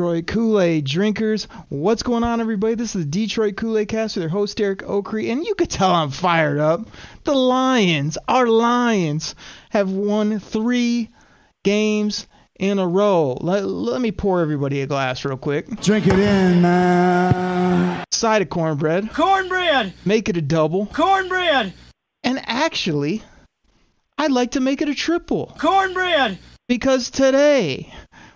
Detroit Kool-Aid drinkers. What's going on, everybody? This is the Detroit Kool-Aid cast with their host, Eric Okrie, and you could tell I'm fired up. The Lions, our Lions, have won three games in a row. Let, let me pour everybody a glass real quick. Drink it in, man. Side of cornbread. Cornbread! Make it a double. Cornbread! And actually, I'd like to make it a triple. Cornbread! Because today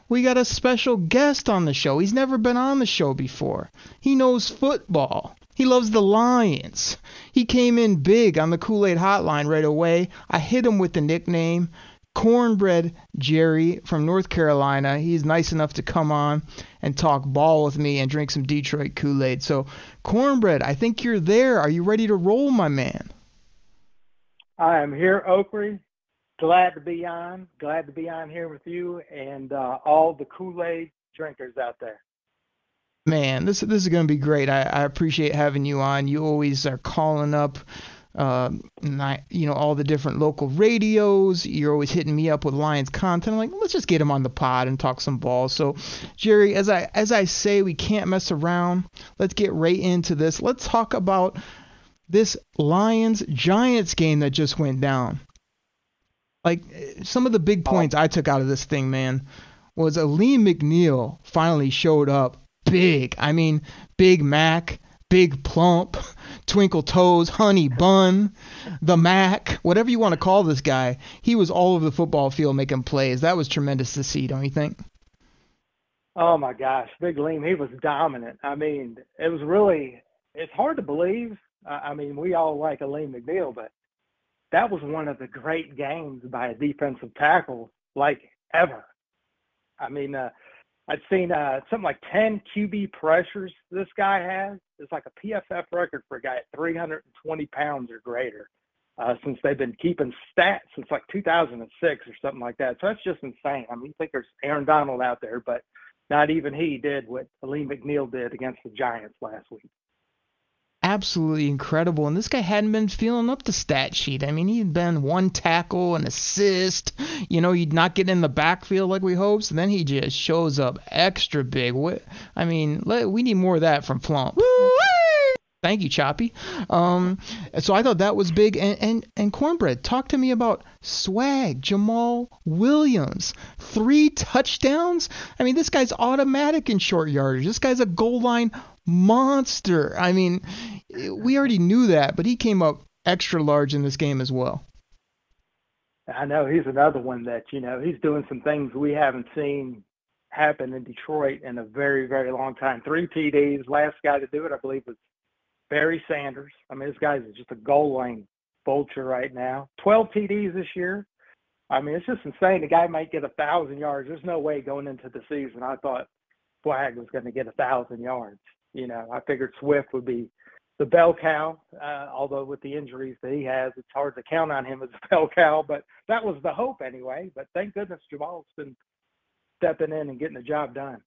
we got a special guest on the show. He's never been on the show before. He knows football. He loves the Lions. He came in big on the Kool Aid hotline right away. I hit him with the nickname Cornbread Jerry from North Carolina. He's nice enough to come on and talk ball with me and drink some Detroit Kool Aid. So, Cornbread, I think you're there. Are you ready to roll, my man? I am here, Oakley. Glad to be on. Glad to be on here with you and uh, all the Kool-Aid drinkers out there. Man, this this is gonna be great. I, I appreciate having you on. You always are calling up, uh, you know, all the different local radios. You're always hitting me up with Lions content. I'm like, let's just get him on the pod and talk some balls. So, Jerry, as I as I say, we can't mess around. Let's get right into this. Let's talk about this Lions Giants game that just went down. Like eh, some of the big oh. points I took out of this thing, man, was Alim McNeill finally showed up big. I mean, Big Mac, Big Plump, Twinkle Toes, Honey Bun, the Mac, whatever you want to call this guy. He was all over the football field making plays. That was tremendous to see, don't you think? Oh my gosh, Big Liam, he was dominant. I mean, it was really, it's hard to believe. I mean, we all like Alim McNeill, but that was one of the great games by a defensive tackle, like ever. I mean, uh, I'd seen uh, something like 10 QB pressures this guy has. It's like a PFF record for a guy at 320 pounds or greater uh, since they've been keeping stats since like 2006 or something like that. So that's just insane. I mean, you think there's Aaron Donald out there, but not even he did what Alim McNeill did against the Giants last week absolutely incredible. And this guy hadn't been feeling up the stat sheet. I mean, he'd been one tackle, an assist. You know, he'd not get in the backfield like we hoped. And then he just shows up extra big. I mean, we need more of that from Plump. Thank you, Choppy. Um, so I thought that was big. And, and, and Cornbread, talk to me about swag. Jamal Williams, three touchdowns. I mean, this guy's automatic in short yardage. This guy's a goal line monster. I mean, we already knew that, but he came up extra large in this game as well. I know he's another one that, you know, he's doing some things we haven't seen happen in Detroit in a very, very long time. Three TDs. Last guy to do it, I believe, was Barry Sanders. I mean, this guy's just a goal line vulture right now. 12 TDs this year. I mean, it's just insane. The guy might get a thousand yards. There's no way going into the season I thought Swag was going to get a thousand yards. You know, I figured Swift would be the bell cow, uh, although with the injuries that he has, it's hard to count on him as a bell cow, but that was the hope anyway. But thank goodness Jamal's been stepping in and getting the job done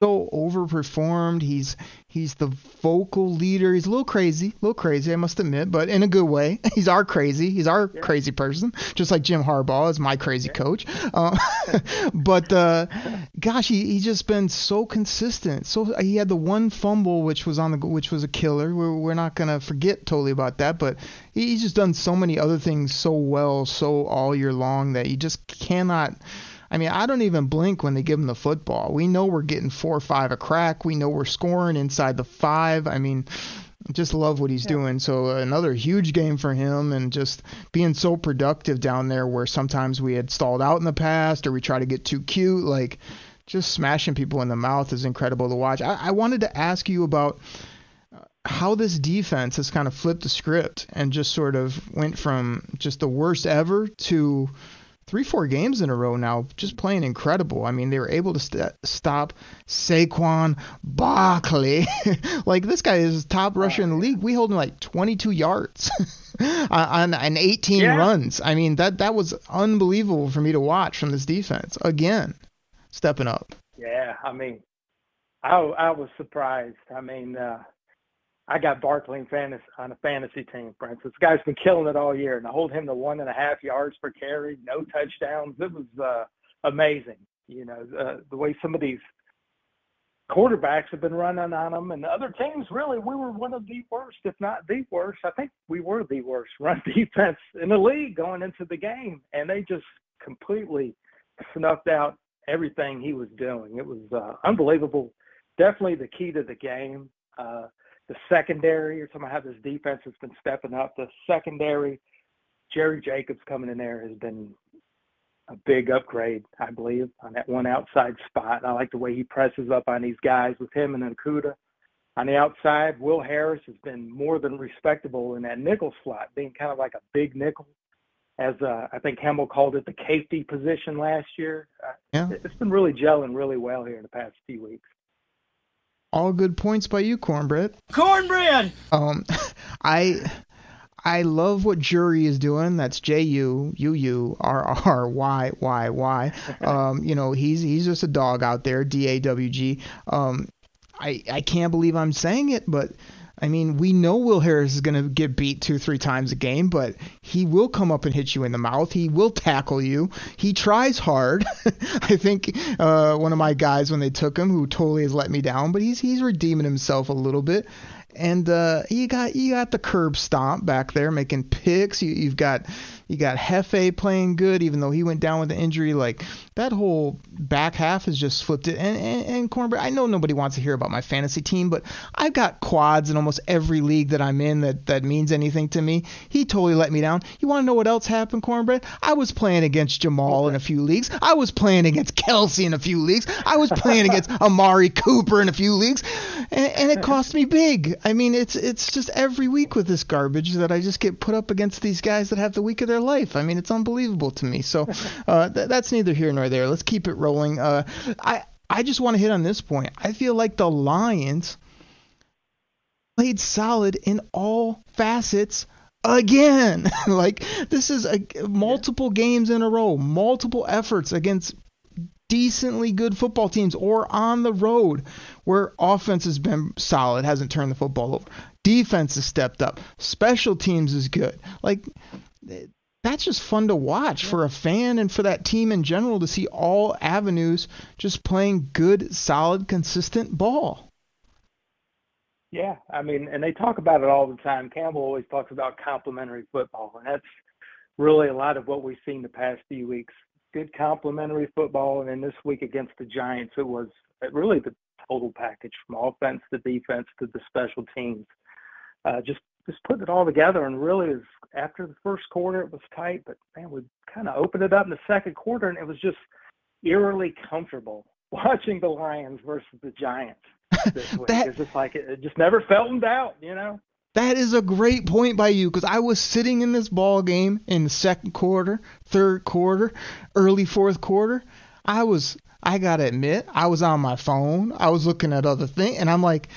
so overperformed. He's he's the vocal leader. He's a little crazy, a little crazy, I must admit, but in a good way. He's our crazy. He's our yeah. crazy person, just like Jim Harbaugh is my crazy yeah. coach. Uh, but uh, gosh, he he's just been so consistent. So he had the one fumble which was on the which was a killer. We're we're not gonna forget totally about that, but he, he's just done so many other things so well, so all year long that you just cannot I mean, I don't even blink when they give him the football. We know we're getting four or five a crack. We know we're scoring inside the five. I mean, just love what he's yeah. doing. So another huge game for him, and just being so productive down there. Where sometimes we had stalled out in the past, or we try to get too cute. Like just smashing people in the mouth is incredible to watch. I, I wanted to ask you about uh, how this defense has kind of flipped the script and just sort of went from just the worst ever to three, four games in a row now, just playing incredible. I mean, they were able to st- stop Saquon Barkley. like this guy is top rusher in the league. We hold him like 22 yards on, on 18 yeah. runs. I mean, that that was unbelievable for me to watch from this defense again, stepping up. Yeah, I mean, I I was surprised. I mean. uh I got Barkley fantasy, on a fantasy team, instance. This guy's been killing it all year, and I hold him to one and a half yards per carry, no touchdowns. It was uh, amazing, you know, uh, the way some of these quarterbacks have been running on them, and the other teams really, we were one of the worst, if not the worst. I think we were the worst run defense in the league going into the game, and they just completely snuffed out everything he was doing. It was uh, unbelievable. Definitely the key to the game. Uh, the secondary, you're talking about how this defense has been stepping up. The secondary, Jerry Jacobs coming in there has been a big upgrade, I believe, on that one outside spot. I like the way he presses up on these guys with him and Okudah. On the outside, Will Harris has been more than respectable in that nickel slot, being kind of like a big nickel, as uh, I think Hemel called it the safety position last year. Uh, yeah. It's been really gelling really well here in the past few weeks. All good points by you, Cornbread. Cornbread. Um, I. I love what Jury is doing. That's J U U U R R Y Y Y. Um, you know, he's he's just a dog out there. D A W G. Um, I I can't believe I'm saying it, but I mean, we know Will Harris is going to get beat two, three times a game, but he will come up and hit you in the mouth. He will tackle you. He tries hard. I think uh, one of my guys when they took him, who totally has let me down, but he's he's redeeming himself a little bit. And uh, you got you got the curb stomp back there making picks. You, you've got you got Hefe playing good, even though he went down with an injury. Like that whole back half has just flipped it. And and, and Cornbread, I know nobody wants to hear about my fantasy team, but I've got quads in almost every league that I'm in that that means anything to me. He totally let me down. You want to know what else happened, Cornbread? I was playing against Jamal okay. in a few leagues. I was playing against Kelce in a few leagues. I was playing against Amari Cooper in a few leagues, and, and it cost me big. I mean, it's it's just every week with this garbage that I just get put up against these guys that have the week of their their life. I mean, it's unbelievable to me. So uh, th- that's neither here nor there. Let's keep it rolling. Uh, I I just want to hit on this point. I feel like the Lions played solid in all facets again. like this is a, multiple games in a row, multiple efforts against decently good football teams or on the road where offense has been solid, hasn't turned the football over. Defense has stepped up. Special teams is good. Like that's just fun to watch for a fan and for that team in general to see all avenues just playing good, solid, consistent ball. Yeah, I mean, and they talk about it all the time. Campbell always talks about complementary football, and that's really a lot of what we've seen the past few weeks. Good complementary football, and then this week against the Giants, it was really the total package from offense to defense to the special teams. Uh, just just putting it all together and really is after the first quarter it was tight, but man, we kind of opened it up in the second quarter and it was just eerily comfortable watching the Lions versus the Giants this week. that, it's just like it, it just never felt in doubt, you know. That is a great point by you because I was sitting in this ball game in the second quarter, third quarter, early fourth quarter. I was I gotta admit, I was on my phone. I was looking at other things, and I'm like,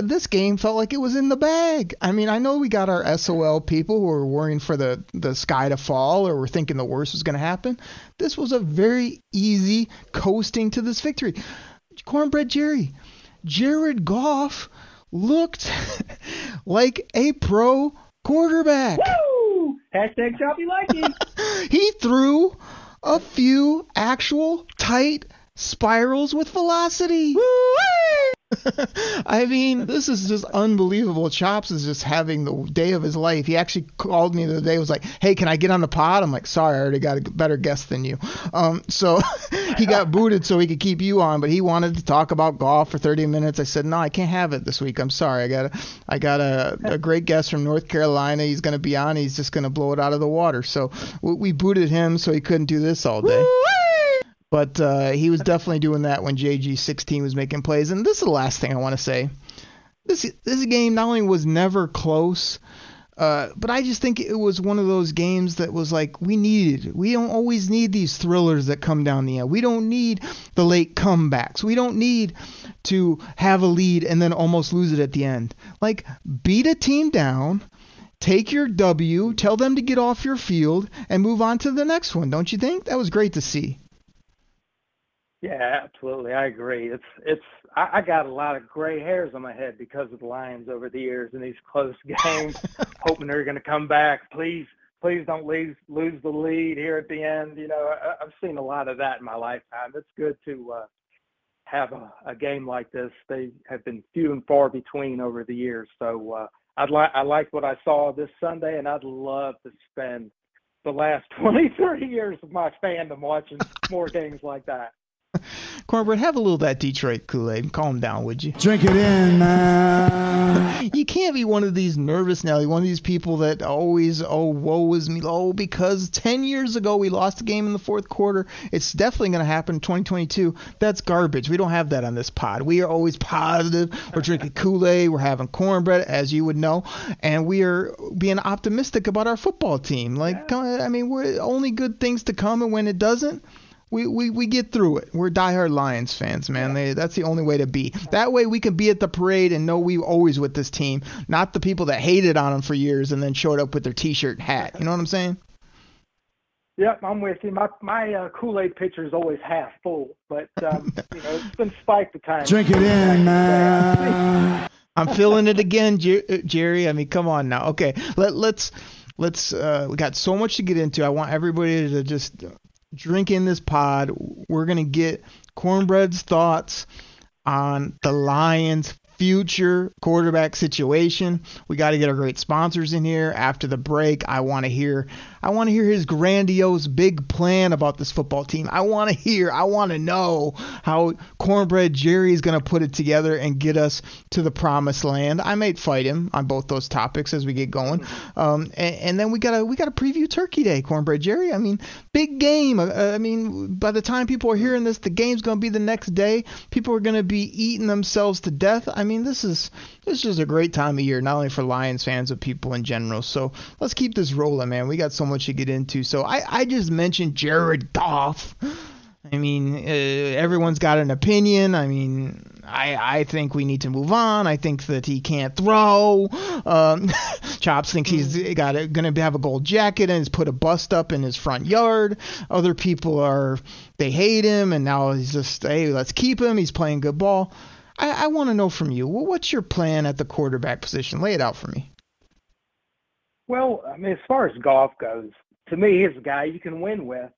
this game felt like it was in the bag. I mean, I know we got our SOL people who were worrying for the, the sky to fall or were thinking the worst was going to happen. This was a very easy coasting to this victory. Cornbread Jerry, Jared Goff looked like a pro quarterback. Woo! Hashtag choppy liking. he threw a few actual tight spirals with velocity. I mean, this is just unbelievable. Chops is just having the day of his life. He actually called me the other day. Was like, "Hey, can I get on the pod?" I'm like, "Sorry, I already got a better guest than you." Um, so he got booted so he could keep you on, but he wanted to talk about Goff for 30 minutes. I said, "No, I can't have it this week. I'm sorry. I got a, I got a, a great guest from North Carolina. He's going to be on. He's just going to blow it out of the water." So we, we booted him so he couldn't do this all day. But uh, he was definitely doing that when JG16 was making plays. And this is the last thing I want to say. This this game not only was never close, uh, but I just think it was one of those games that was like we needed. We don't always need these thrillers that come down the end. We don't need the late comebacks. We don't need to have a lead and then almost lose it at the end. Like beat a team down, take your W, tell them to get off your field, and move on to the next one. Don't you think? That was great to see. Yeah, absolutely. I agree. It's it's I, I got a lot of gray hairs on my head because of the Lions over the years in these close games, hoping they're going to come back. Please, please don't lose lose the lead here at the end. You know, I, I've seen a lot of that in my lifetime. It's good to uh, have a, a game like this. They have been few and far between over the years. So uh, I'd like I like what I saw this Sunday, and I'd love to spend the last 23 years of my fandom watching more games like that. Cornbread, have a little of that Detroit Kool-Aid. Calm down, would you? Drink it in, man. You can't be one of these nervous Nelly, one of these people that always, oh, woe is me. Oh, because 10 years ago we lost the game in the fourth quarter. It's definitely going to happen in 2022. That's garbage. We don't have that on this pod. We are always positive. We're drinking Kool-Aid. We're having cornbread, as you would know. And we are being optimistic about our football team. Like, I mean, we're only good things to come. And when it doesn't, we, we, we get through it. We're diehard Lions fans, man. They, that's the only way to be. That way we can be at the parade and know we always with this team, not the people that hated on them for years and then showed up with their T-shirt hat. You know what I'm saying? Yep, I'm with you. My my uh, Kool Aid pitcher is always half full, but um, you know it's been spiked the time. Drink it in, man. I'm feeling it again, Jerry. I mean, come on now. Okay, let let's let's. Uh, we got so much to get into. I want everybody to just drink in this pod. We're going to get Cornbread's thoughts on the Lions' future quarterback situation. We got to get our great sponsors in here after the break. I want to hear I want to hear his grandiose big plan about this football team. I want to hear, I want to know how Cornbread Jerry is going to put it together and get us to the promised land. I might fight him on both those topics as we get going. Um, and, and, then we got to we got to preview Turkey Day, Cornbread Jerry. I mean, big game. Uh, I mean, by the time people are hearing this, the game's going to be the next day. People are going to be eating themselves to death. I mean, this is this is a great time of year, not only for Lions fans but people in general. So let's keep this rolling, man. We got so much to get into. So I, I just mentioned Jared Goff. I mean, uh, everyone's got an opinion. I mean, I I think we need to move on. I think that he can't throw. Um, Chops thinks he's got going to have a gold jacket and has put a bust up in his front yard. Other people are they hate him, and now he's just hey, let's keep him. He's playing good ball. I, I want to know from you, what's your plan at the quarterback position? Lay it out for me. Well, I mean, as far as Goff goes, to me, he's a guy you can win with,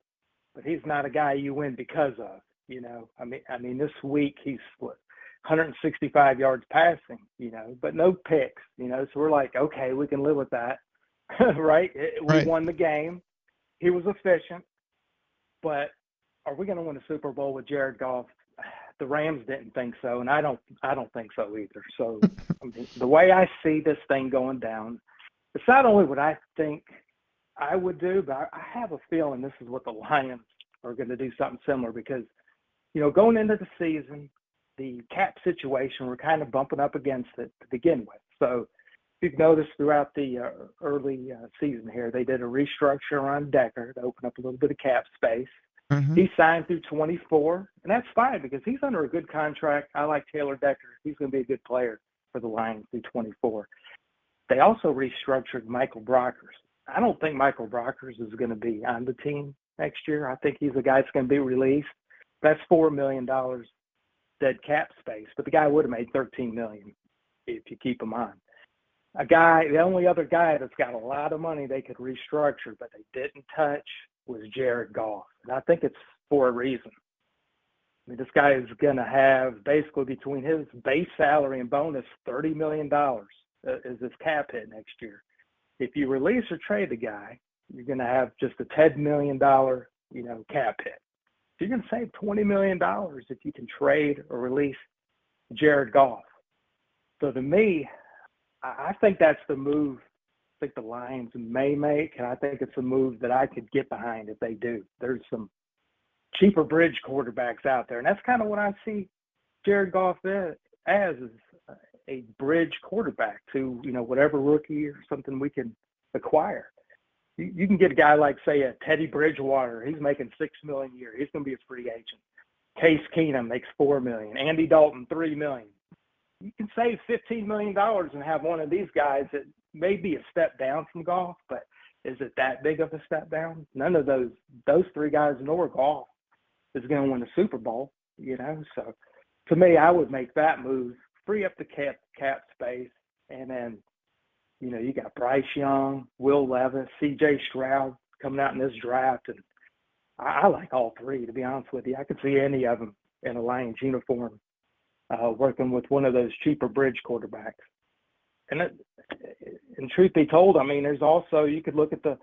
but he's not a guy you win because of. You know, I mean, I mean, this week he's what 165 yards passing. You know, but no picks. You know, so we're like, okay, we can live with that, right? We right. won the game. He was efficient, but are we going to win a Super Bowl with Jared Goff? The Rams didn't think so, and I don't. I don't think so either. So, I mean, the way I see this thing going down, it's not only what I think I would do, but I have a feeling this is what the Lions are going to do something similar because, you know, going into the season, the cap situation, we're kind of bumping up against it to begin with. So you've noticed throughout the uh, early uh, season here, they did a restructure on Decker to open up a little bit of cap space. Mm-hmm. He signed through 24, and that's fine because he's under a good contract. I like Taylor Decker. He's going to be a good player for the Lions through 24. They also restructured Michael Brockers. I don't think Michael Brockers is going to be on the team next year. I think he's a guy that's going to be released. That's four million dollars dead cap space, but the guy would have made thirteen million if you keep him on. A guy, the only other guy that's got a lot of money they could restructure, but they didn't touch, was Jared Goff, and I think it's for a reason. I mean, this guy is going to have basically between his base salary and bonus, $30 million uh, is his cap hit next year. If you release or trade the guy, you're going to have just a $10 million, you know, cap hit. So you're going to save $20 million if you can trade or release Jared Goff. So to me, I think that's the move I think the Lions may make, and I think it's a move that I could get behind if they do. There's some cheaper bridge quarterbacks out there, and that's kind of what I see Jared Goff as is a bridge quarterback to you know whatever rookie or something we can acquire. You, you can get a guy like say a Teddy Bridgewater. He's making six million a year. He's going to be a free agent. Case Keenum makes four million. Andy Dalton three million. You can save fifteen million dollars and have one of these guys that may be a step down from Goff, but is it that big of a step down? None of those those three guys nor Goff is going to win the Super Bowl, you know. So to me, I would make that move, free up the cap cap space, and then you know you got Bryce Young, Will Levis, C.J. Stroud coming out in this draft, and I, I like all three to be honest with you. I could see any of them in a Lions uniform uh, working with one of those cheaper bridge quarterbacks. And it, and truth be told, I mean, there's also you could look at the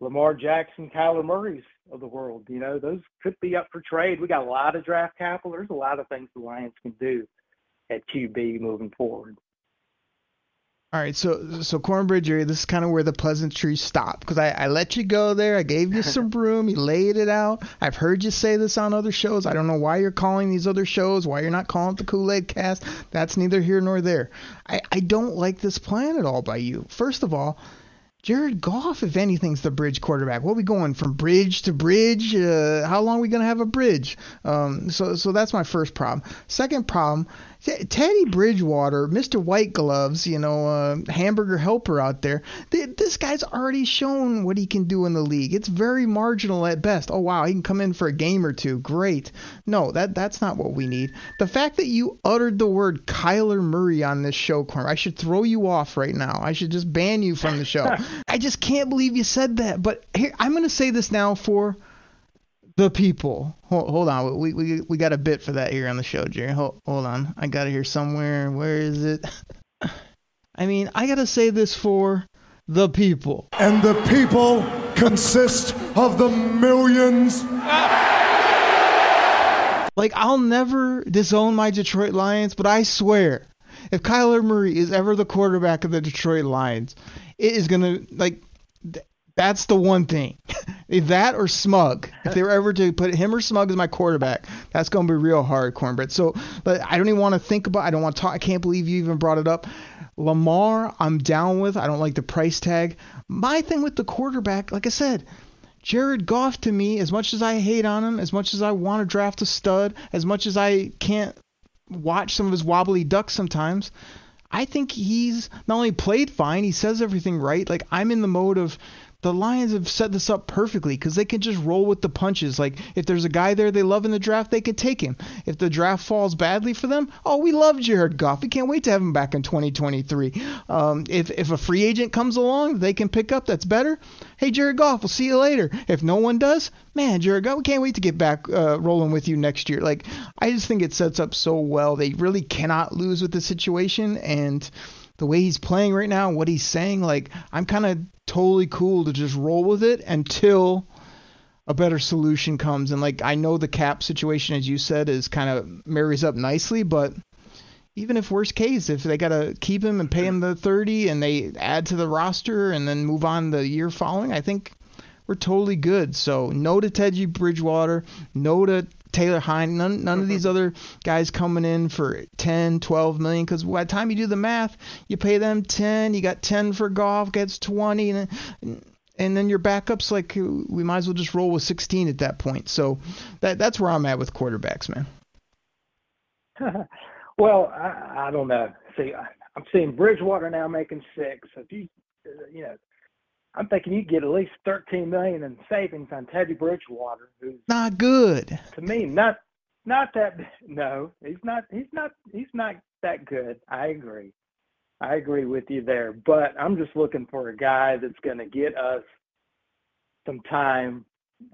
Lamar Jackson, Kyler Murray's of the world. You know, those could be up for trade. We got a lot of draft capital. There's a lot of things the Lions can do at QB moving forward. All right, so so Cornbread Jerry, this is kind of where the pleasantries stop because I, I let you go there. I gave you some room. You laid it out. I've heard you say this on other shows. I don't know why you're calling these other shows, why you're not calling it the Kool Aid Cast. That's neither here nor there. I, I don't like this plan at all by you. First of all, Jared Goff, if anything's the bridge quarterback. What are we going from bridge to bridge? Uh, how long are we going to have a bridge? Um, so, so that's my first problem. Second problem, Teddy Bridgewater, Mr. White Gloves, you know, uh, hamburger helper out there. this guy's already shown what he can do in the league. It's very marginal at best. Oh wow, he can come in for a game or two. Great. No, that that's not what we need. The fact that you uttered the word Kyler Murray on this show, Corn, I should throw you off right now. I should just ban you from the show. I just can't believe you said that. But here, I'm going to say this now for the people. Hold, hold, on, we, we we got a bit for that here on the show, Jerry. Hold, hold on, I got it here somewhere. Where is it? I mean, I gotta say this for the people. And the people consist of the millions. Like, I'll never disown my Detroit Lions, but I swear, if Kyler Murray is ever the quarterback of the Detroit Lions, it is gonna like that's the one thing. that or Smug. If they were ever to put him or Smug as my quarterback, that's going to be real hard, Cornbread. So, but I don't even want to think about. I don't want to talk. I can't believe you even brought it up. Lamar, I'm down with. I don't like the price tag. My thing with the quarterback, like I said, Jared Goff to me, as much as I hate on him, as much as I want to draft a stud, as much as I can't watch some of his wobbly ducks sometimes, I think he's not only played fine, he says everything right. Like I'm in the mode of the Lions have set this up perfectly because they can just roll with the punches. Like if there's a guy there they love in the draft, they can take him. If the draft falls badly for them, oh, we love Jared Goff. We can't wait to have him back in 2023. Um, if if a free agent comes along, they can pick up. That's better. Hey, Jared Goff, we'll see you later. If no one does, man, Jared Goff, we can't wait to get back uh, rolling with you next year. Like I just think it sets up so well. They really cannot lose with the situation and the way he's playing right now, what he's saying, like I'm kind of totally cool to just roll with it until a better solution comes. And like I know the cap situation, as you said, is kind of marries up nicely, but even if worst case, if they gotta keep him and pay him the 30 and they add to the roster and then move on the year following, I think we're totally good. So no to Teddy Bridgewater, no to Taylor Heinicke, none, none of these mm-hmm. other guys coming in for 10, 12 million. Because by the time you do the math, you pay them 10, you got 10 for Goff, gets 20, and, and then your backups like we might as well just roll with 16 at that point. So that that's where I'm at with quarterbacks, man. well, I, I don't know. See, I, I'm seeing Bridgewater now making six. If you, you know, I'm thinking you get at least 13 million in savings on Teddy Bridgewater, who's not good. To me, not not that. No, he's not. He's not. He's not that good. I agree. I agree with you there. But I'm just looking for a guy that's going to get us some time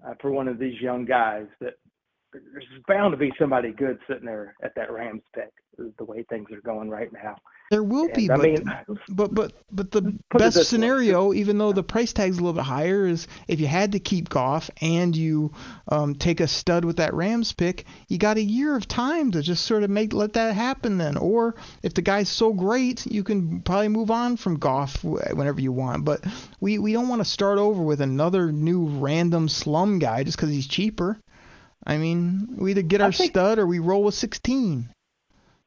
uh, for one of these young guys that there's bound to be somebody good sitting there at that Rams pick. Is the way things are going right now. There will be, And, I but, mean, but but but the best this way. scenario, even though the price tag's a little bit higher, is if you had to keep Goff and you um, take a stud with that Rams pick, you got a year of time to just sort of make let that happen then. Or if the guy's so great, you can probably move on from Goff whenever you want. But we we don't want to start over with another new random slum guy just because he's cheaper. I mean, we either get our think- stud or we roll with 16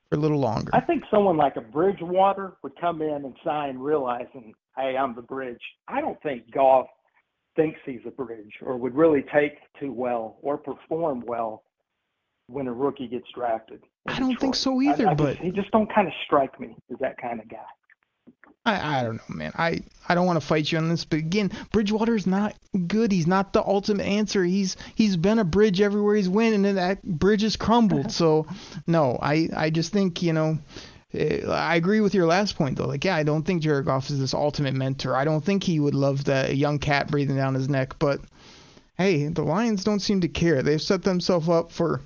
for a little longer. I think someone like a Bridgewater would come in and sign realizing, hey, I'm the bridge. I don't think Goff thinks he's a bridge or would really take too well or perform well when a rookie gets drafted. I don't think Detroit. so I- either, I but- just, he just don't kind of strike me as that kind of guy. I, I don't know, man. I, I don't want to fight you on this, but again, Bridgewater's not good. He's not the ultimate answer. He's he's been a bridge everywhere he's went, and then that bridge has crumbled. so, no, I I just think you know. eh, I agree with your last point though. Like, yeah, I don't think Jared Goff is this ultimate mentor. I don't think he would love the young cat breathing down his neck. But hey, the Lions don't seem to care. They've set themselves up for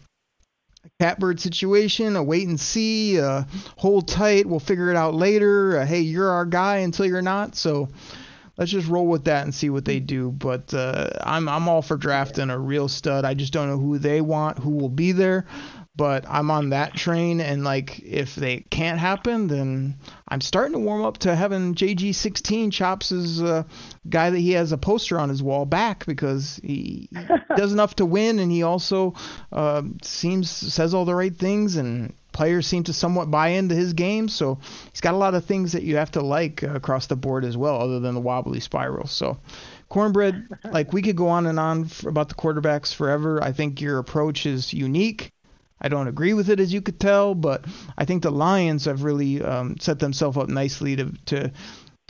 catbird situation, a wait and see, uh, hold tight, we'll figure it out later. Uh, hey, you're our guy until you're not. So let's just roll with that and see what they do. But uh, I'm I'm all for drafting a real stud. I just don't know who they want, who will be there. But I'm on that train, and like if they can't happen, then I'm starting to warm up to having JG16 chops his uh, guy that he has a poster on his wall back because he, does enough to win, and he also uh, seems says all the right things, and players seem to somewhat buy into his game. So he's got a lot of things that you have to like across the board as well, other than the wobbly spiral. So cornbread, like we could go on and on for, about the quarterbacks forever. I think your approach is unique. I don't agree with it, as you could tell, but I think the Lions have really um, set themselves up nicely to to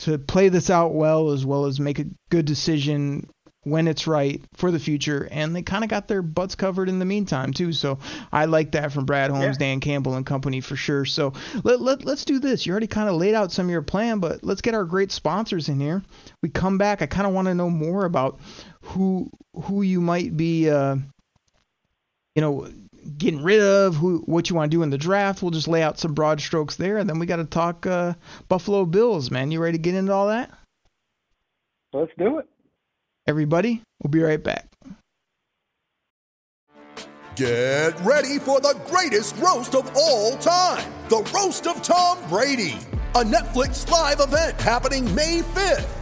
to play this out well, as well as make a good decision when it's right for the future. And they kind of got their butts covered in the meantime too. So I like that from Brad Holmes, Yeah. Dan Campbell, and company for sure. So let, let let's do this. You already kind of laid out some of your plan, but let's get our great sponsors in here. We come back. I kind of want to know more about who who you might be. Uh, you know, getting rid of, who what you want to do in the draft. We'll just lay out some broad strokes there, and then we got to talk uh, Buffalo Bills, man. You ready to get into all that? Let's do it. Everybody, we'll be right back. Get ready for the greatest roast of all time the Roast of Tom Brady, a Netflix live event happening May 5th.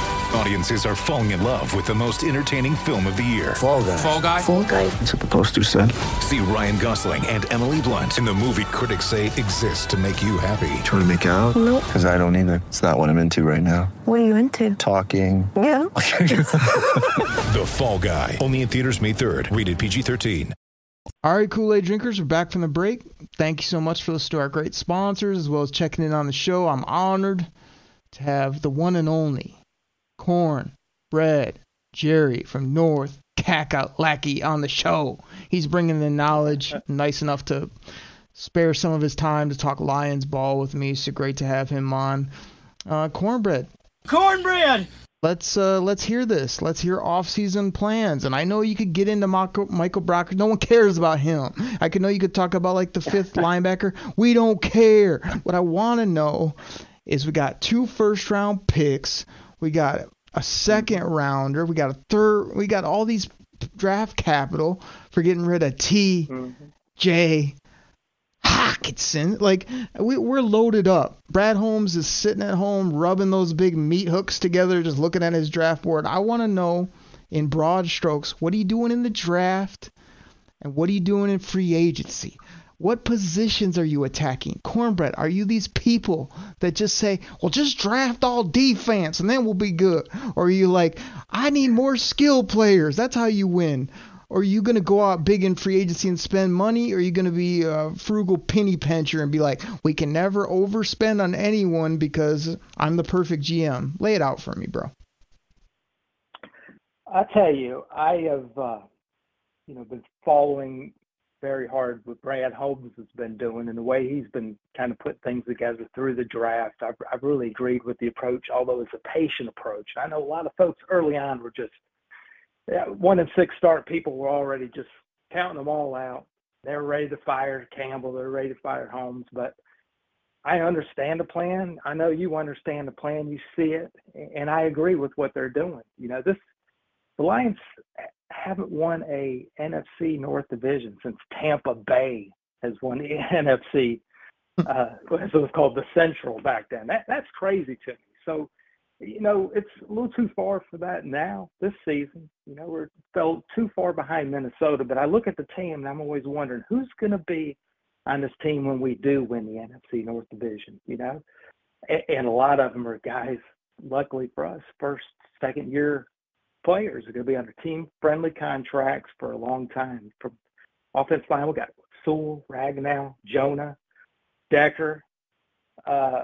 Audiences are falling in love with the most entertaining film of the year. Fall guy. Fall Guy? Fall guy. That's what the poster said. See Ryan Gosling and Emily Blunt in the movie critics say exists to make you happy. Trying to make it out? Nope. Because I don't either. It's not what I'm into right now. What are you into? Talking. Yeah. The Fall Guy. Only in theaters May 3rd. Rated PG 13. All right, Kool Aid drinkers, we're back from the break. Thank you so much for listening to our great sponsors as well as checking in on the show. I'm honored to have the one and only Corn Bread Jerry from North Kakalaki on the show. He's bringing the knowledge, nice enough to spare some of his time to talk Lions ball with me. So great to have him on. Uh, Cornbread, Cornbread! let's uh, let's hear this. Let's hear off-season plans. And I know you could get into Michael, Michael Brock. No one cares about him. I could know you could talk about like the fifth linebacker. We don't care. What I want to know is we got two first-round picks. We got a second mm-hmm. rounder. We got a third. We got all these draft capital for getting rid of T. J. Hockenson. Like we, we're loaded up. Brad Holmes is sitting at home rubbing those big meat hooks together, just looking at his draft board. I want to know, in broad strokes, what are you doing in the draft, and what are you doing in free agency? What positions are you attacking? Cornbread, are you these people that just say, well, just draft all defense and then we'll be good? Or are you like, I need more skill players? That's how you win. Or are you going to go out big in free agency and spend money? Or are you going to be a frugal penny pincher and be like, we can never overspend on anyone because I'm the perfect GM? Lay it out for me, bro. I tell you, I have, uh, you know, been following very hard what Brad Holmes has been doing and the way he's been kind of putting things together through the draft. I've, I've really agreed with the approach, although it's a patient approach. I know a lot of folks early on were just one and six start people were already just counting them all out. They're ready to fire Campbell. They're ready to fire Holmes. But I understand the plan. I know you understand the plan. You see it, and I agree with what they're doing. You know, this the Lions haven't won a NFC North division since Tampa Bay has won the NFC. Uh, so it was called the Central back then. That that's crazy to me. So you know, it's a little too far for that now this season. You know, we're fell too far behind Minnesota. But I look at the team and I'm always wondering who's going to be on this team when we do win the NFC North Division. You know, and, and a lot of them are guys. Luckily for us, first, second year players are going to be under team friendly contracts for a long time. From offense line, we got Sewell, Ragnow, Jonah, Decker. Uh,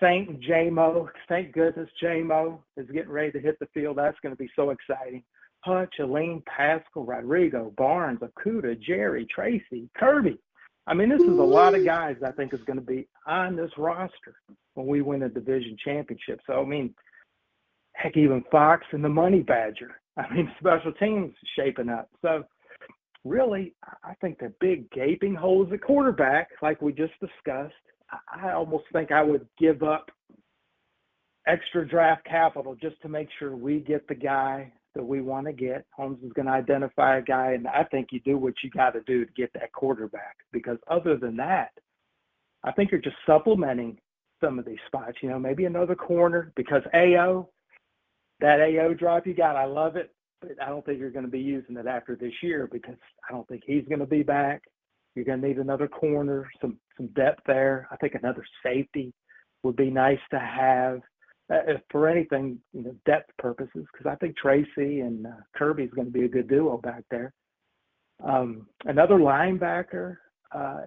Saint JMO. Thank goodness JMO is getting ready to hit the field. That's going to be so exciting. Hutch, Elaine, Paschal, Rodrigo, Barnes, Okudah, Jerry, Tracy, Kerby. I mean, this is a lot of guys I think is going to be on this roster when we win a division championship. So, I mean, heck, even Fox and the Money Badger. I mean, special teams shaping up. So, really, I think the big gaping holes at quarterback, like we just discussed, I almost think I would give up extra draft capital just to make sure we get the guy that we want to get. Holmes is going to identify a guy, and I think you do what you got to do to get that quarterback. Because other than that, I think you're just supplementing some of these spots. You know, maybe another corner because AO, that AO drop you got, I love it, but I don't think you're going to be using it after this year because I don't think he's going to be back. You're going to need another corner, some some depth there. I think another safety would be nice to have uh, for anything, you know, depth purposes, because I think Tracy and uh, Kirby is going to be a good duo back there. Um, another linebacker, uh,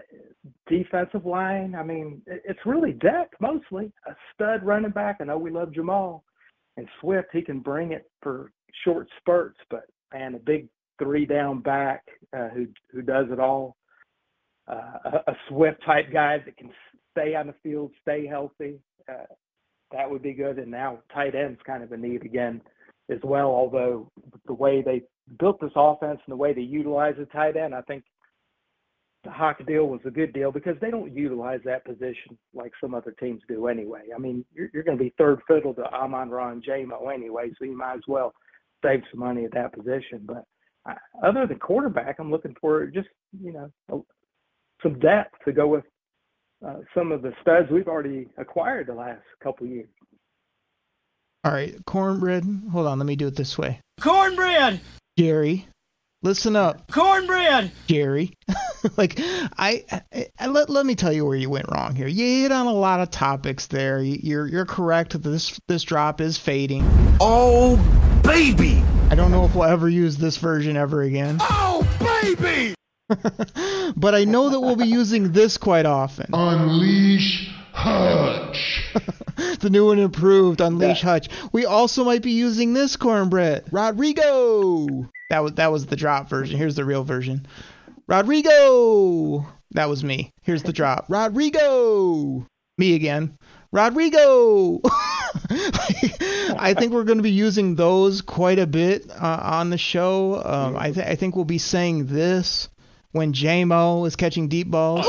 defensive line. I mean, it's really depth mostly. A stud running back. I know we love Jamal and Swift. He can bring it for short spurts, but man, a big three down back uh, who who does it all uh, a, a Swift type guy that can stay on the field, stay healthy. Uh, that would be good. And now tight end's kind of a need again as well. Although the way they built this offense and the way they utilize the tight end, I think the Hawk deal was a good deal because they don't utilize that position like some other teams do anyway. I mean, you're, you're going to be third fiddle to Amon Ron Jamo anyway, so you might as well save some money at that position. But uh, other than quarterback, I'm looking for just you know some depth to go with uh, some of the studs we've already acquired the last couple years. All right, cornbread. Hold on, let me do it this way. Cornbread! Jerry, listen up. Cornbread! Jerry, like I, I, I, let let me tell you where you went wrong here. You hit on a lot of topics there. You're you're correct this this drop is fading. Oh baby! I don't know if we'll ever use this version ever again. Oh baby! but I know that we'll be using this quite often. Unleash Hutch. the new and improved Unleash Hutch. We also might be using this cornbread, Rodrigo. That was that was the drop version. Here's the real version. Rodrigo. That was me. Here's the drop. Rodrigo. Me again. Rodrigo. I think we're going to be using those quite a bit uh, on the show. Um, I, th- I think we'll be saying this when JMO is catching deep balls.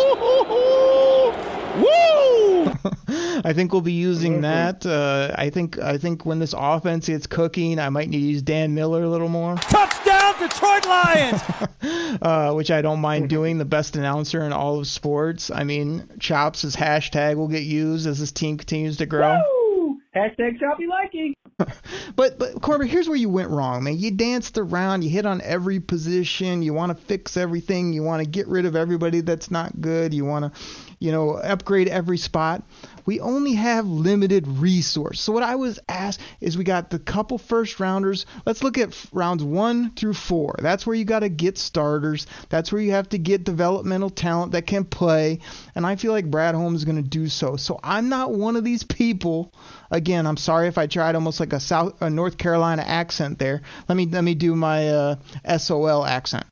I think we'll be using that. Uh, I think I think when this offense gets cooking, I might need to use Dan Miller a little more. Touchdown, Detroit Lions! uh, which I don't mind doing. The best announcer in all of sports. I mean, Chops' hashtag will get used as this team continues to grow. Woo! Hashtag choppy likey. But but Corbin, here's where you went wrong, man. You danced around, you hit on every position, you want to fix everything, you want to get rid of everybody that's not good, you want to, you know, upgrade every spot. We only have limited resource. So what I was asked is we got the couple first rounders. Let's look at rounds 1 through 4. That's where you got to get starters. That's where you have to get developmental talent that can play, and I feel like Brad Holmes is going to do so. So I'm not one of these people Again, I'm sorry if I tried almost like a South a North Carolina accent there. Let me let me do my uh, SOL accent.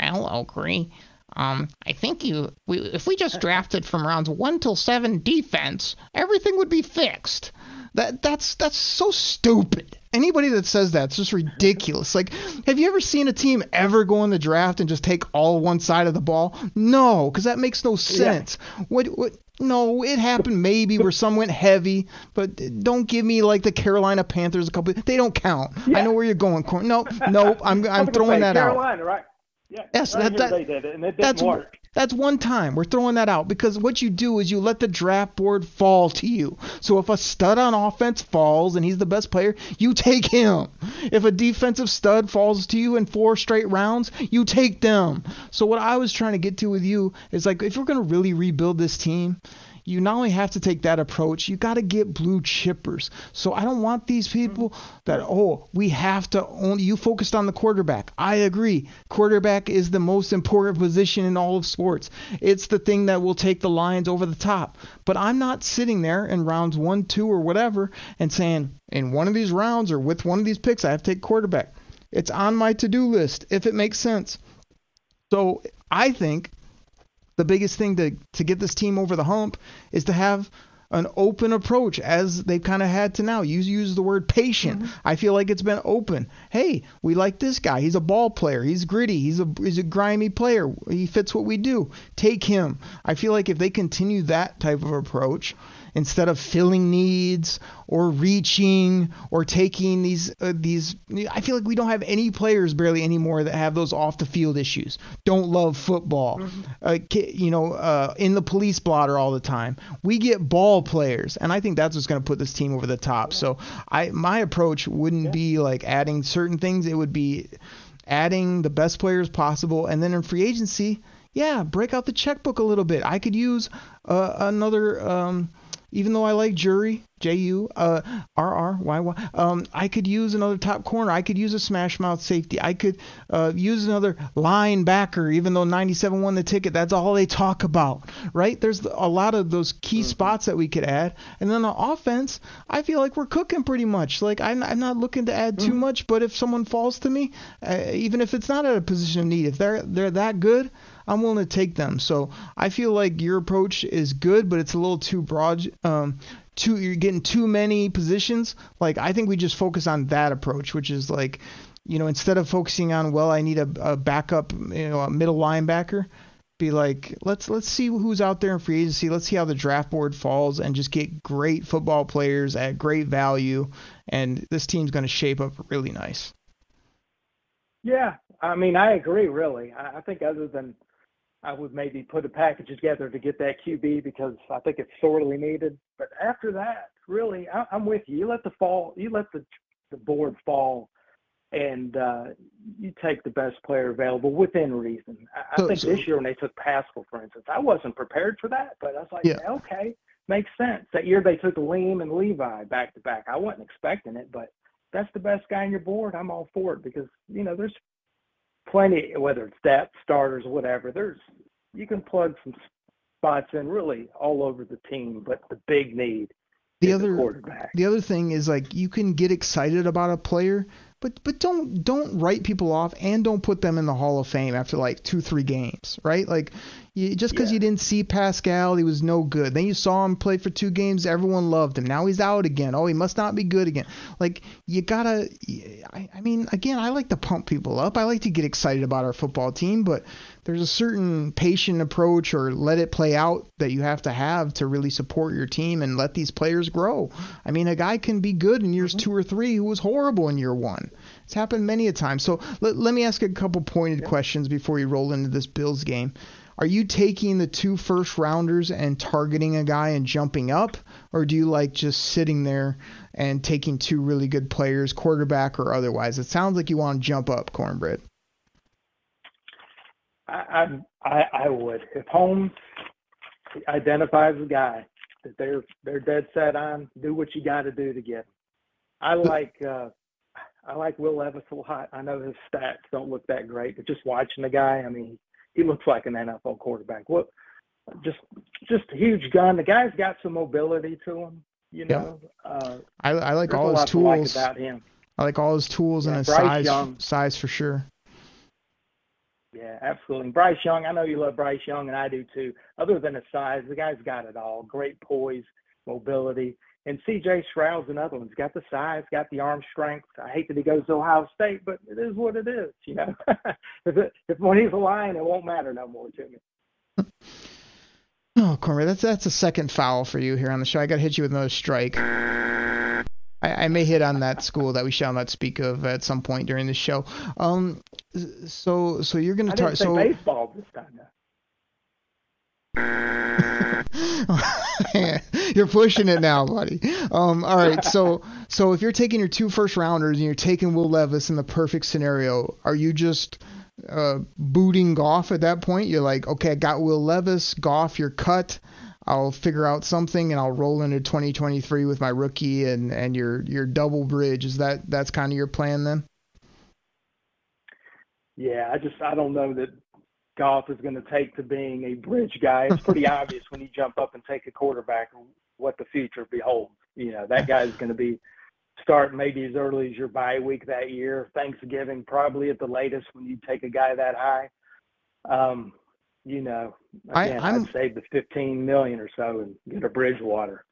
Hello, Cree. Um, I think you, we, if we just drafted from rounds one till seven defense, everything would be fixed. That that's that's so stupid. Anybody that says that's just ridiculous. Like, have you ever seen a team ever go in the draft and just take all one side of the ball? No, because that makes no sense. Yeah. What what no, it happened maybe where some went heavy, but don't give me like the Carolina Panthers a couple. They don't count. Yeah. I know where you're going. Nope, nope. I'm I'm throwing that Carolina, out. Carolina, right? Yeah. Yes, that, that, they did and it didn't that's work. that's one time. We're throwing that out because what you do is you let the draft board fall to you. So if a stud on offense falls and he's the best player, you take him. If a defensive stud falls to you in four straight rounds, you take them. So what I was trying to get to with you is like if we're gonna really rebuild this team you not only have to take that approach, you got to get blue chippers. So I don't want these people that, oh, we have to only, you focused on the quarterback. I agree. Quarterback is the most important position in all of sports. It's the thing that will take the Lions over the top. But I'm not sitting there in rounds one, two, or whatever and saying, in one of these rounds or with one of these picks, I have to take quarterback. It's on my to do list if it makes sense. So I think the biggest thing to to get this team over the hump is to have an open approach as they've kind of had to now. You use the word patient. Mm-hmm. I feel like it's been open. Hey, we like this guy. He's a ball player. He's gritty. He's a he's a grimy player. He fits what we do. Take him. I feel like if they continue that type of approach instead of filling needs or reaching or taking these uh, these I feel like we don't have any players barely anymore that have those off the field issues. Don't love football. Mm-hmm. Uh, you know, uh, in the police blotter all the time. We get ball players, and I think that's what's going to put this team over the top. Yeah. So I my approach wouldn't yeah. be like adding certain things. It would be adding the best players possible, and then in free agency, yeah, break out the checkbook a little bit. I could use uh, another. Um, even though I like Jury, J U uh, R R Y Y, um, I could use another top corner. I could use a smash mouth safety. I could uh, use another linebacker, even though 97 won the ticket. That's all they talk about, right? There's a lot of those key mm-hmm. spots that we could add. And then the offense, I feel like we're cooking pretty much. Like I'm, I'm not looking to add too mm-hmm. much, but if someone falls to me, uh, even if it's not at a position of need, if they're they're that good, I'm willing to take them. So I feel like your approach is good, but it's a little too broad. Um, too you're getting too many positions. Like I think we just focus on that approach, which is like, you know, instead of focusing on well, I need a, a backup, you know, a middle linebacker. Be like, let's let's see who's out there in free agency. Let's see how the draft board falls, and just get great football players at great value. And this team's going to shape up really nice. Yeah, I mean, I agree. Really, I think other than I would maybe put a package together to get that QB because I think it's sorely needed. But after that, really, I, am with you. You let the fall, you let the the board fall, and uh, you take the best player available within reason. I, I think so, this year when they took Paschal, for instance, I wasn't prepared for that, but I was like, yeah. okay, makes sense. That year they took Alim and Levi back to back. I wasn't expecting it, but that's the best guy on your board. I'm all for it because you know there's plenty, whether it's depth, starters, whatever. There's you can plug some spots in really all over the team, but the big need the other the quarterback. the other thing is like you can get excited about a player, but but don't don't write people off and don't put them in the Hall of Fame after like two three games, right? Like you, just because Yeah. you didn't see Paschal, he was no good. Then you saw him play for two games, everyone loved him. Now he's out again. Oh, he must not be good again. Like you gotta. I, I mean, again, I like to pump people up. I like to get excited about our football team, but there's a certain patient approach or let it play out that you have to have to really support your team and let these players grow. I mean, a guy can be good in years mm-hmm. two or three who was horrible in year one. It's happened many a time. So let, let me ask a couple pointed questions before you roll into this Bills game. Are you taking the two first rounders and targeting a guy and jumping up, or do you like just sitting there and taking two really good players, quarterback or otherwise? It sounds like you want to jump up, Cornbread. I, I I would if Holmes identifies a guy that they're they're dead set on, do what you got to do to get him. I like uh, I like Will Levis a lot. I know his stats don't look that great, but just watching the guy, I mean, he looks like an NFL quarterback. What just just a huge gun. The guy's got some mobility to him. You Yeah. know, uh, I, I like all his lot to like tools. about him. I like all his tools and his Bryce size, Young. size for sure. Yeah, absolutely. Bryce Young, I know you love Bryce Young, and I do too. Other than his size, the guy's got it all. Great poise, mobility. And CJ Stroud's another one. He's got the size, got the arm strength. I hate that he goes to Ohio State, but it is what it is, you know. if, it, if when he's a lion, it won't matter no more to me. Oh, Cornbread, that's that's a second foul for you here on the show. I got to hit you with another strike. I, I may hit on that school that we shall not speak of at some point during the show. Um, so so you're gonna I didn't say so baseball this time. you're pushing it now, buddy. Um, all right, so so if you're taking your two first rounders and you're taking Will Levis in the perfect scenario, are you just uh, booting Goff at that point? You're like, okay, I got Will Levis, Goff, you're cut. I'll figure out something and I'll roll into 2023 with my rookie and and your your double bridge. Is that that's kind of your plan then? Yeah, I just I don't know that Goff is going to take to being a bridge guy. It's pretty obvious when you jump up and take a quarterback what the future beholds. You know, that guy's going to be starting maybe as early as your bye week that year, Thanksgiving probably at the latest when you take a guy that high. Um, you know, I- again, I'm- I'd save the 15 million or so and get a Bridgewater.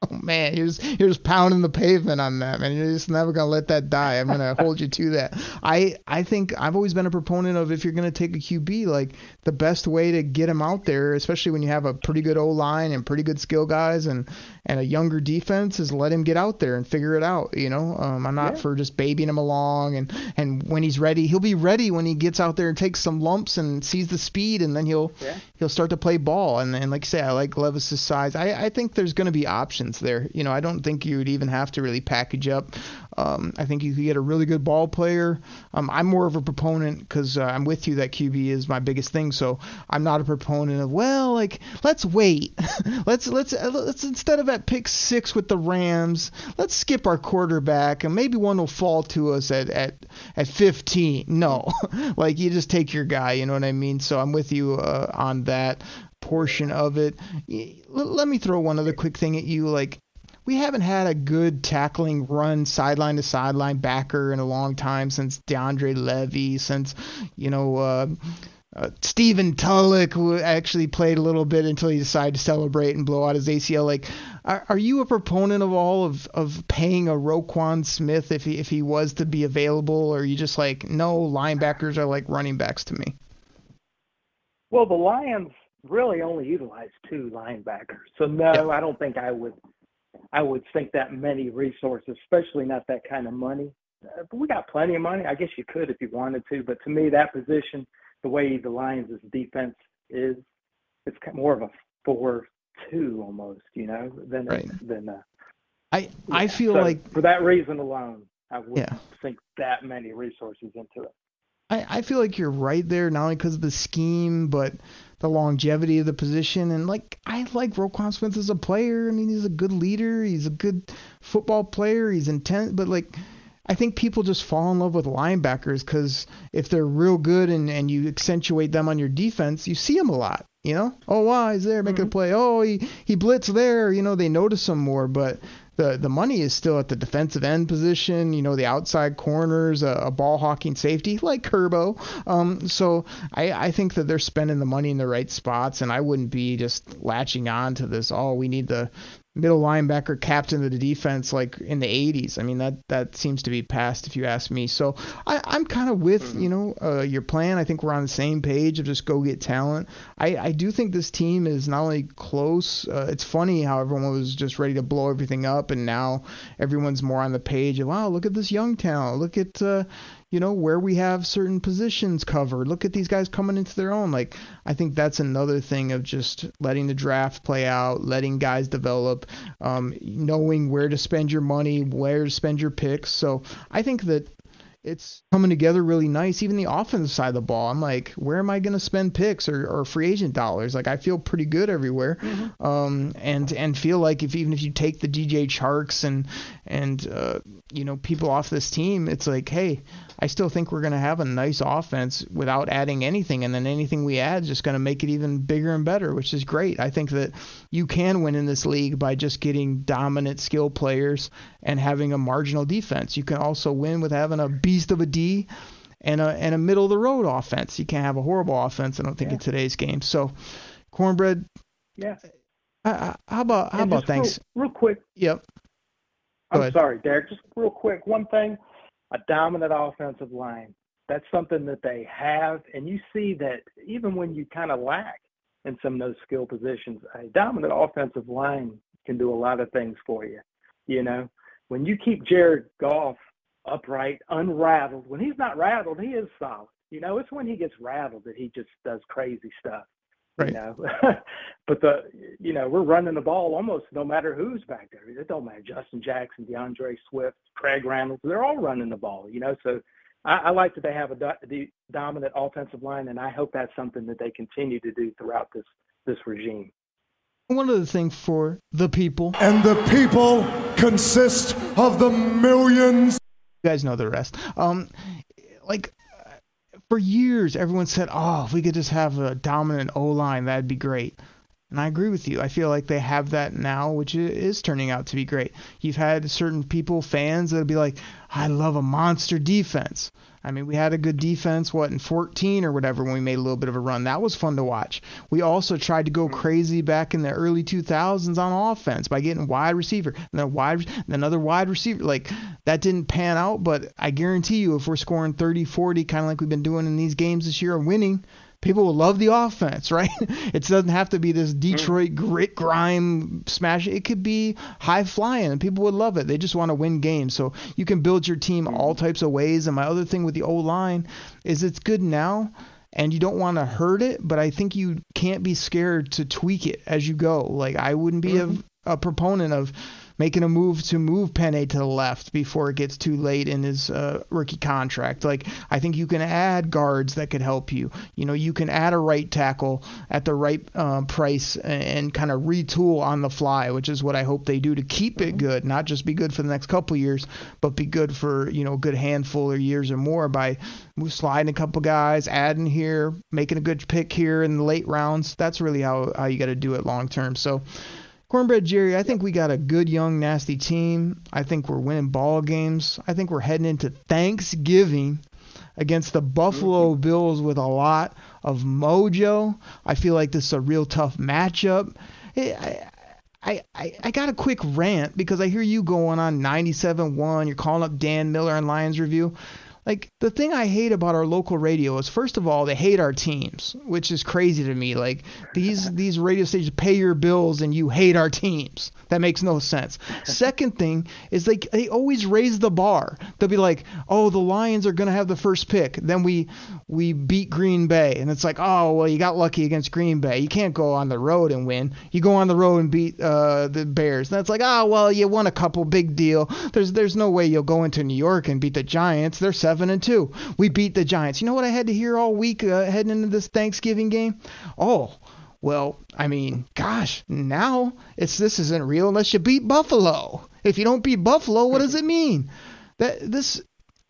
Oh man, you're just, you're just pounding the pavement on that, man. You're just never gonna let that die. I'm gonna hold you to that. I I think I've always been a proponent of if you're gonna take a QB, like the best way to get him out there, especially when you have a pretty good O line and pretty good skill guys and and a younger defense, is let him get out there and figure it out. You know, um, I'm not Yeah. for just babying him along and and when he's ready, he'll be ready when he gets out there and takes some lumps and sees the speed, and then he'll Yeah. he'll start to play ball. And, and like I say, I like Levis's size. I, I think there's going to be options there. You know, I don't think you would even have to really package up. Um, I think you could get a really good ball player. Um, I'm more of a proponent because uh, I'm with you that QB is my biggest thing. So I'm not a proponent of well, like let's wait, let's let's uh, let's instead of at pick six with the Rams, let's skip our quarterback and maybe one will fall to us at at at 15. No, like you just take your guy. You know what I mean? So I'm with you uh, on that portion of it. Let, let me throw one other quick thing at you. Like we haven't had a good tackling run sideline to sideline backer in a long time since DeAndre Levy, since you know. Uh, uh, Stephen Tulloch, who actually played a little bit until he decided to celebrate and blow out his ACL. Like, are, are you a proponent of all of, of paying a Roquan Smith if he if he was to be available, or are you just like no linebackers are like running backs to me? Well, the Lions really only utilize two linebackers, so no, Yeah. I don't think I would. I would think that many resources, especially not that kind of money. Uh, but we got plenty of money. I guess you could if you wanted to, but to me, that position, the way the Lions' defense is, it's more of a four-two almost, you know, than Right. than. Uh, I I feel So like for that reason alone, I wouldn't Yeah. sink that many resources into it. I, I feel like you're right there, not only because of the scheme, but the longevity of the position. And like I like Roquan Smith as a player. I mean, he's a good leader. He's a good football player. He's intent, but like I think people just fall in love with linebackers because if they're real good and, and you accentuate them on your defense, you see them a lot. You know, oh wow, he's there making Mm-hmm. a play. Oh, he he blitz there. You know, they notice him more, but the the money is still at the defensive end position. You know, the outside corners, a, a ball hawking safety like Kerby. Um, so I I think that they're spending the money in the right spots, and I wouldn't be just latching on to this. Oh, we need the middle linebacker captain of the defense like in the 80s. I mean that that seems to be past if you ask me. So I, I'm kind of with you know uh, your plan. I think we're on the same page of just go get talent. I, I do think this team is not only close. Uh, it's funny how everyone was just ready to blow everything up, and now everyone's more on the page of wow, look at this young talent. Look at uh, you know where we have certain positions covered. Look at these guys coming into their own. Like I think that's another thing of just letting the draft play out, letting guys develop, um, knowing where to spend your money, where to spend your picks. So I think that it's coming together really nice. Even the offensive side of the ball, I'm like, where am I going to spend picks or, or free agent dollars? Like I feel pretty good everywhere, um, and and feel like if even if you take the DJ Charks and and uh, you know people off this team, it's like, hey, I still think we're going to have a nice offense without adding anything, and then anything we add is just going to make it even bigger and better, which is great. I think that you can win in this league by just getting dominant skill players and having a marginal defense. You can also win with having a beast of a D and a and a middle of the road offense. You can't have a horrible offense. I don't think in today's game. So, cornbread. Yeah. Uh, how about how And about just real- thanks? Real, quick, Yep. Go I'm ahead. sorry, Derek. Just real quick, one thing: a dominant offensive line. That's something that they have, and you see that even when you kind of lack in some of those skill positions, a dominant offensive line can do a lot of things for you. You know, when you keep Jared Goff upright, unrattled, when he's not rattled, he is solid. You know, it's when he gets rattled that he just does crazy stuff. Right. You know, but the you know we're running the ball almost no matter who's back there. It don't matter. Justin Jackson, DeAndre Swift, Craig Reynolds, they're all running the ball. You know, so I, I like that they have a do, the dominant offensive line, and I hope that's something that they continue to do throughout this this regime. One other thing for the people. And the people consist of the millions. You guys know the rest. Um, like for years, everyone said, "Oh, if we could just have a dominant O line, that'd be great." And I agree with you. I feel like they have that now, which is turning out to be great. You've had certain people, fans, that'll be like, "I love a monster defense." I mean, we had a good defense, what, in 14 or whatever, when we made a little bit of a run. That was fun to watch. We also tried to go mm-hmm. crazy back in the early 2000s on offense by getting wide receiver and then wide, and another wide receiver. Like, that didn't pan out, but I guarantee you, if we're scoring 30, 40, kind of like we've been doing in these games this year and winning, people will love the offense, right? It doesn't have to be this mm. Detroit grit grime smash. It could be high flying, and people would love it. They just want to win games. So you can build your team mm. all types of ways. And my other thing with the O line is it's good now. And you don't want to hurt it, but I think you can't be scared to tweak it as you go. Like I wouldn't be a, mm-hmm. a proponent of making a move to move Penei to the left before it gets too late in his uh, rookie contract. Like I think you can add guards that could help you. You know, you can add a right tackle at the right um, price and, and kind of retool on the fly, which is what I hope they do to keep it good, not just be good for the next couple years, but be good for you know a good handful of years or more by sliding a couple guys, adding here, making a good pick here in the late rounds. That's really how how you got to do it long term. So. Cornbread Jerry, I think we got a good young nasty team. I think we're winning ball games. I think we're heading into Thanksgiving against the Buffalo mm-hmm. Bills with a lot of mojo. I feel like this is a real tough matchup. I, I, I, I got a quick rant because I hear you going on 97.1. You're calling up Dan Miller on Lions Review. Like the thing I hate about our local radio is first of all they hate our teams, which is crazy to me. Like these these radio stations pay your bills and you hate our teams. That makes no sense. Second thing is like they always raise the bar. They'll be like, "Oh, the Lions are going to have the first pick." Then we we beat Green Bay and it's like, "Oh, well, you got lucky against Green Bay. You can't go on the road and win. You go on the road and beat uh, the Bears." And it's like, "Oh, well, you won a couple, big deal. There's there's no way you'll go into New York and beat the Giants. They're 7 and 2. We beat the Giants." You know what I had to hear all week uh, heading into this Thanksgiving game? Oh, well, I mean, gosh, now it's this isn't real unless you beat Buffalo. If you don't beat Buffalo, what does it mean? that this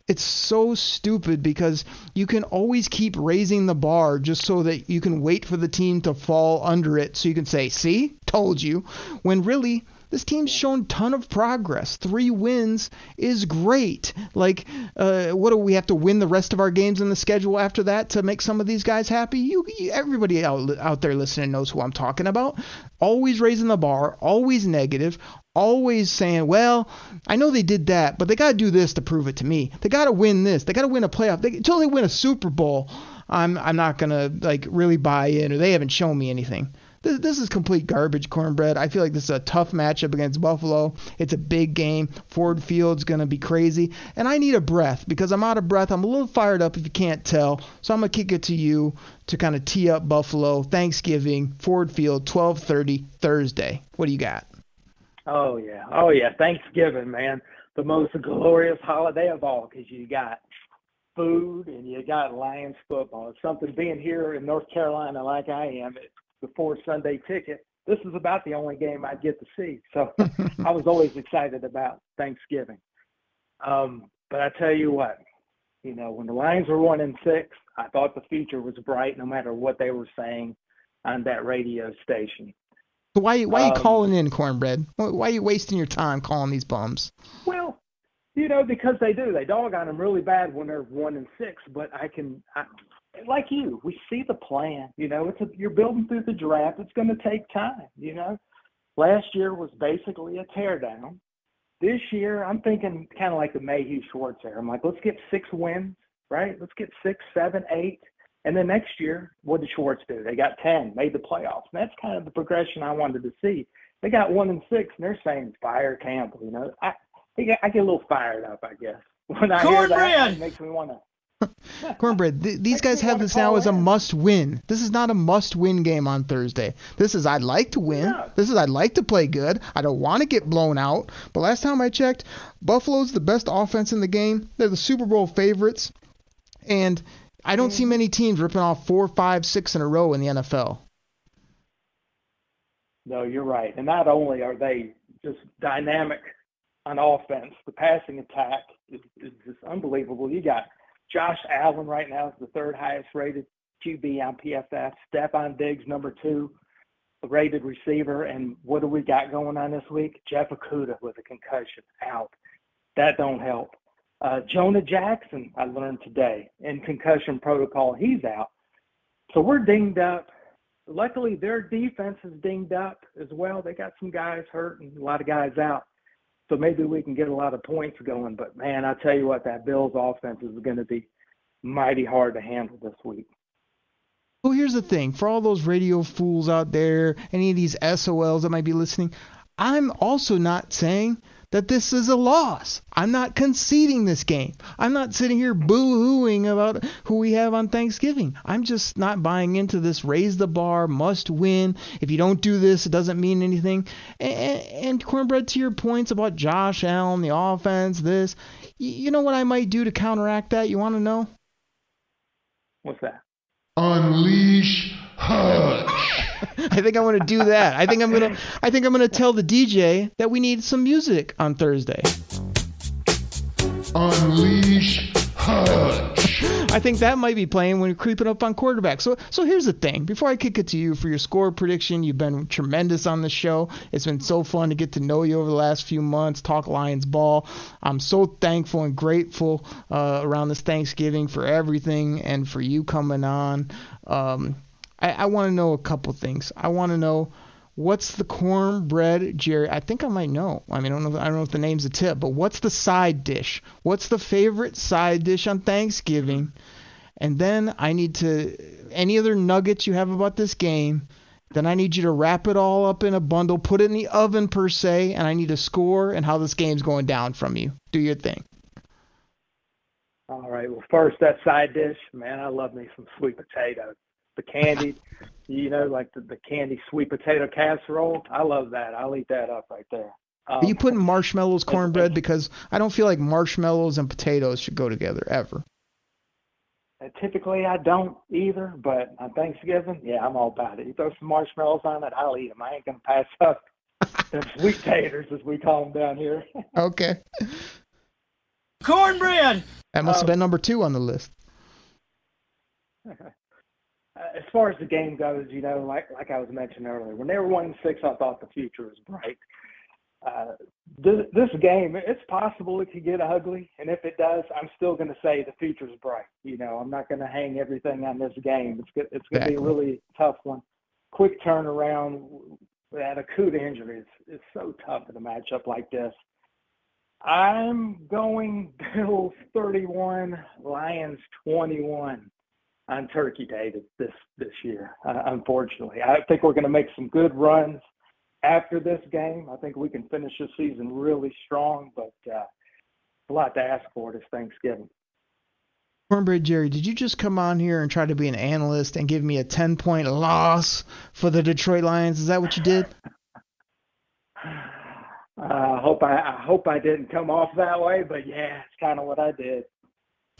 it's so stupid because you can always keep raising the bar just so that you can wait for the team to fall under it so you can say, "See? Told you." When really this team's shown ton of progress. Three wins is great. Like, uh, what do we have to win the rest of our games in the schedule after that to make some of these guys happy? You, you everybody out, out there listening knows who I'm talking about. Always raising the bar, always negative, always saying, well, I know they did that, but they got to do this to prove it to me. They got to win this. They got to win a playoff. They, until they win a Super Bowl, I'm I'm not gonna like really buy in, or they haven't shown me anything. This, this is complete garbage, cornbread. I feel like this is a tough matchup against Buffalo. It's a big game. Ford Field's going to be crazy. And I need a breath because I'm out of breath. I'm a little fired up if you can't tell. So I'm going to kick it to you to kind of tee up Buffalo, Thanksgiving, Ford Field, 12:30 Thursday. What do you got? Oh yeah, oh yeah, Thanksgiving, man, the most glorious holiday of all because you got food and you got Lions football. It's something being here in North Carolina like I am. It's the four Sunday ticket. This is about the only game I get to see, so I was always excited about Thanksgiving. Um, but I tell you what, you know, when the Lions were one and six, I thought the future was bright, no matter what they were saying on that radio station. So why why are you um, calling in cornbread? Why are you wasting your time calling these bums? Well, you know, because they do. They dog on them really bad when they're one and six. But I can, I, like you, we see the plan. You know, it's a, you're building through the draft. It's going to take time. You know, last year was basically a teardown. This year, I'm thinking kind of like the Mayhew Schwartz era. I'm like, let's get six wins, right? Let's get six, seven, eight. And then next year, what did Schwartz do? They got 10, made the playoffs. And that's kind of the progression I wanted to see. They got one and six, and they're saying fire Campbell. You know, I I get a little fired up, I guess, when I Cornbread. hear that. It makes me want to Cornbread, th- these guys have this now as a must win. This is not a must win game on Thursday. This is I'd like to win. Yeah. This is I'd like to play good. I don't want to get blown out. But last time I checked, Buffalo's the best offense in the game. They're the Super Bowl favorites. And I don't mm. see many teams ripping off four, five, six in a row in the NFL. No, you're right. And not only are they just dynamic on offense, the passing attack is, is just unbelievable. You got Josh Allen right now is the third highest rated QB on PFF. Stefon Diggs, number two rated receiver. And what do we got going on this week? Jeff Okudah with a concussion out. That don't help. Uh, Jonah Jackson, I learned today, in concussion protocol, he's out. So we're dinged up. Luckily, their defense is dinged up as well. They got some guys hurt and a lot of guys out. So maybe we can get a lot of points going. But man, I tell you what, that Bills offense is going to be mighty hard to handle this week. Well, here's the thing for all those radio fools out there, any of these SOLs that might be listening, I'm also not saying that this is a loss. I'm not conceding this game. I'm not sitting here boo hooing about who we have on Thanksgiving. I'm just not buying into this raise the bar, must win. If you don't do this, it doesn't mean anything. And, and Cornbread, to your points about Josh Allen, the offense, this, you know what I might do to counteract that? You want to know? What's that? Unleash Hutch. I think I'm to do that. I think I'm going to I think I'm to tell the DJ that we need some music on Thursday. Unleash Hutch. I think that might be playing when you're creeping up on quarterback. So so here's the thing. Before I kick it to you for your score prediction, you've been tremendous on the show. It's been so fun to get to know you over the last few months, talk Lions ball. I'm so thankful and grateful uh, around this Thanksgiving for everything and for you coming on. Um, I, I want to know a couple things. I want to know what's the cornbread Jerry? I think I might know. I mean, I don't know. I don't know if the name's a tip, but what's the side dish? What's the favorite side dish on Thanksgiving? And then I need to any other nuggets you have about this game. Then I need you to wrap it all up in a bundle, put it in the oven per se, and I need a score and how this game's going down from you. Do your thing. All right. Well, first that side dish, man. I love me some sweet potatoes the candied, you know, like the, the candy sweet potato casserole. I love that. I'll eat that up right there. Um, Are you putting marshmallows cornbread? Because I don't feel like marshmallows and potatoes should go together ever. Typically, I don't either, but on Thanksgiving, yeah, I'm all about it. You throw some marshmallows on it, I'll eat them. I ain't gonna pass up them sweet taters, as we call them down here. okay. Cornbread. That must have Um, been number two on the list. Uh, as far as the game goes, you know, like like I was mentioning earlier, when they were one and six, I thought the future was bright. Uh, this, this game, it's possible it could get ugly, and if it does, I'm still going to say the future's bright. You know, I'm not going to hang everything on this game. It's it's going to be a really tough one. Quick turnaround. That Okudah injury is it's so tough in a matchup like this. I'm going Bills 31, Lions 21 on Turkey Day this this, this year. Uh, unfortunately, I think we're going to make some good runs after this game. I think we can finish the season really strong, but uh, a lot to ask for this Thanksgiving. Cornbread Jerry, did you just come on here and try to be an analyst and give me a 10 point loss for the Detroit Lions? Is that what you did? I hope I, I hope I didn't come off that way, but yeah, it's kind of what I did.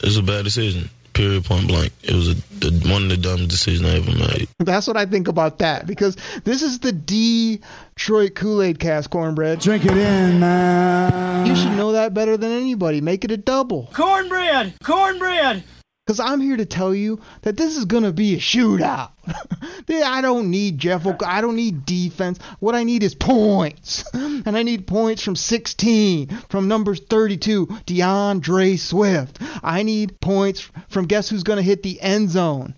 It's a bad decision. Period. Point blank. It was a, the, one of the dumbest decisions I ever made. That's what I think about that because this is the Detroit Kool Aid cast, Cornbread. Drink it in, man. You should know that better than anybody. Make it a double. Cornbread. Cornbread. Because I'm here to tell you that this is going to be a shootout. I don't need Jeff. Oc- I don't need defense. What I need is points. And I need points from 16, from number 32, DeAndre Swift. I need points from guess who's going to hit the end zone.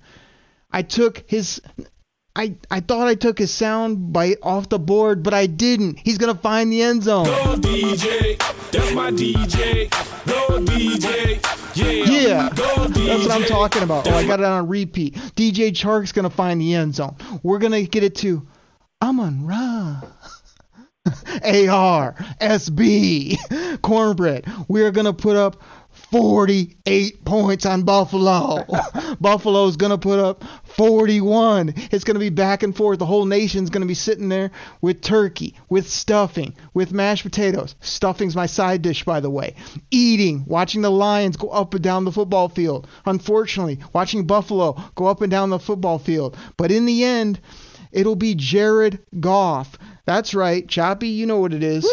I took his. I, I thought I took his sound bite off the board, but I didn't. He's going to find the end zone. Go DJ, that's my DJ. Go DJ, yeah. Yeah, that's what I'm talking about. Oh, I got it on repeat. DJ Chark's gonna find the end zone. We're gonna get it to Amon Ra. AR, SB, Cornbread. We're gonna put up 48 points on Buffalo. Buffalo's gonna put up 41. It's gonna be back and forth. The whole nation's gonna be sitting there with turkey, with stuffing, with mashed potatoes. Stuffing's my side dish, by the way. Eating, watching the Lions go up and down the football field. Unfortunately, watching Buffalo go up and down the football field. But in the end, it'll be Jared Goff. That's right, Choppy, you know what it is.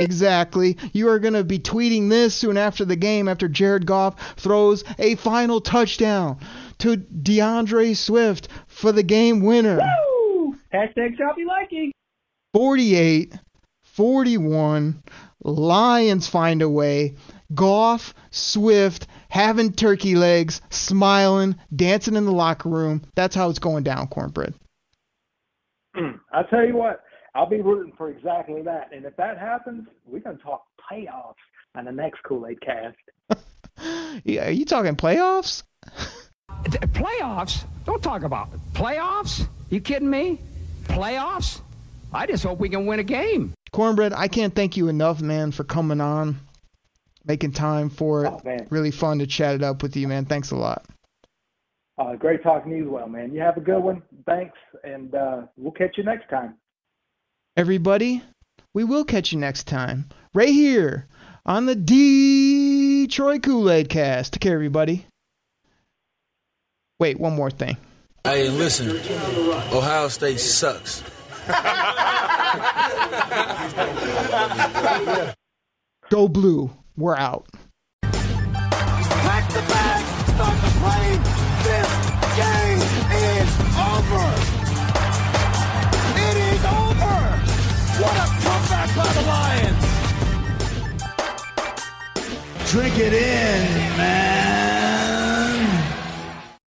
Exactly. You are going to be tweeting this soon after the game after Jared Goff throws a final touchdown to DeAndre Swift for the game winner. Woo! Hashtag choppy liking. 48 41. Lions find a way. Goff, Swift, having turkey legs, smiling, dancing in the locker room. That's how it's going down, Cornbread. I'll tell you what, I'll be rooting for exactly that. And if that happens, we're going to talk playoffs on the next Kool Aid cast. Yeah, are you talking playoffs? Playoffs? Don't talk about it. playoffs. You kidding me? Playoffs? I just hope we can win a game. Cornbread, I can't thank you enough, man, for coming on, making time for it. Oh, man. Really fun to chat it up with you, man. Thanks a lot. Uh, great talking to you as well, man. You have a good one. Thanks, and uh, we'll catch you next time. Everybody, we will catch you next time, right here on the Detroit Kool Aid cast. Take care, everybody. Wait, one more thing. Hey, listen, Ohio State sucks. Go blue. We're out. Pack the bags, start the plane. By the Lions. Drink it in, man.